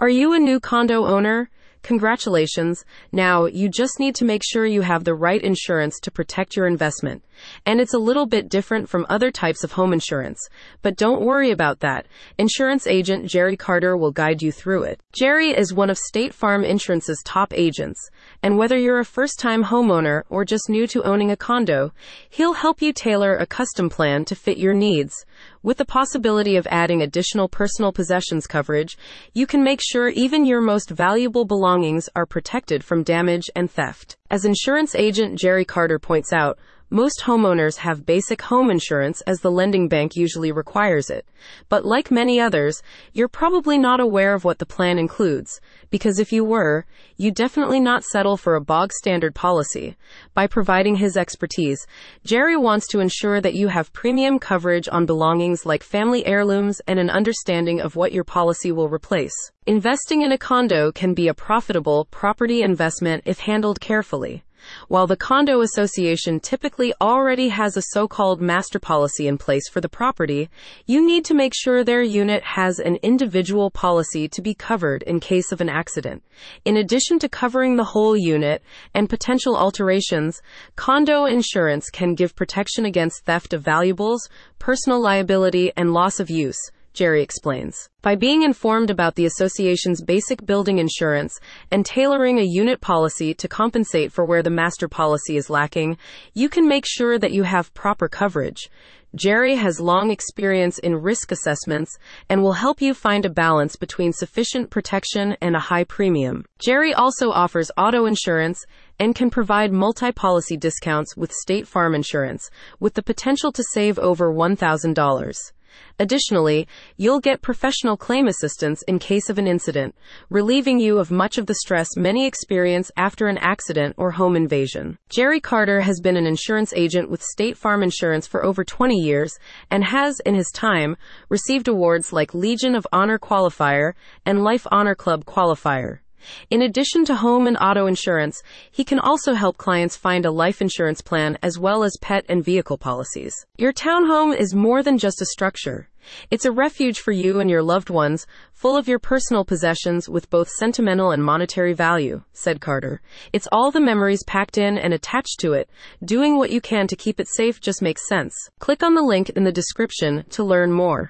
Are you a new condo owner? Congratulations. Now, you just need to make sure you have the right insurance to protect your investment. And it's a little bit different from other types of home insurance. But don't worry about that. Insurance agent Jerry Carter will guide you through it. Jerry is one of State Farm Insurance's top agents. And whether you're a first time homeowner or just new to owning a condo, he'll help you tailor a custom plan to fit your needs. With the possibility of adding additional personal possessions coverage, you can make sure even your most valuable belongings are protected from damage and theft. As insurance agent Jerry Carter points out, most homeowners have basic home insurance as the lending bank usually requires it. But like many others, you're probably not aware of what the plan includes, because if you were, you'd definitely not settle for a bog standard policy. By providing his expertise, Jerry wants to ensure that you have premium coverage on belongings like family heirlooms and an understanding of what your policy will replace. Investing in a condo can be a profitable property investment if handled carefully. While the condo association typically already has a so-called master policy in place for the property, you need to make sure their unit has an individual policy to be covered in case of an accident. In addition to covering the whole unit and potential alterations, condo insurance can give protection against theft of valuables, personal liability, and loss of use. Jerry explains. By being informed about the association's basic building insurance and tailoring a unit policy to compensate for where the master policy is lacking, you can make sure that you have proper coverage. Jerry has long experience in risk assessments and will help you find a balance between sufficient protection and a high premium. Jerry also offers auto insurance and can provide multi-policy discounts with State Farm Insurance with the potential to save over $1,000. Additionally, you'll get professional claim assistance in case of an incident, relieving you of much of the stress many experience after an accident or home invasion. Jerry Carter has been an insurance agent with State Farm Insurance for over 20 years and has, in his time, received awards like Legion of Honor Qualifier and Life Honor Club Qualifier. In addition to home and auto insurance, he can also help clients find a life insurance plan as well as pet and vehicle policies. Your townhome is more than just a structure. It's a refuge for you and your loved ones, full of your personal possessions with both sentimental and monetary value, said Carter. It's all the memories packed in and attached to it. Doing what you can to keep it safe just makes sense. Click on the link in the description to learn more.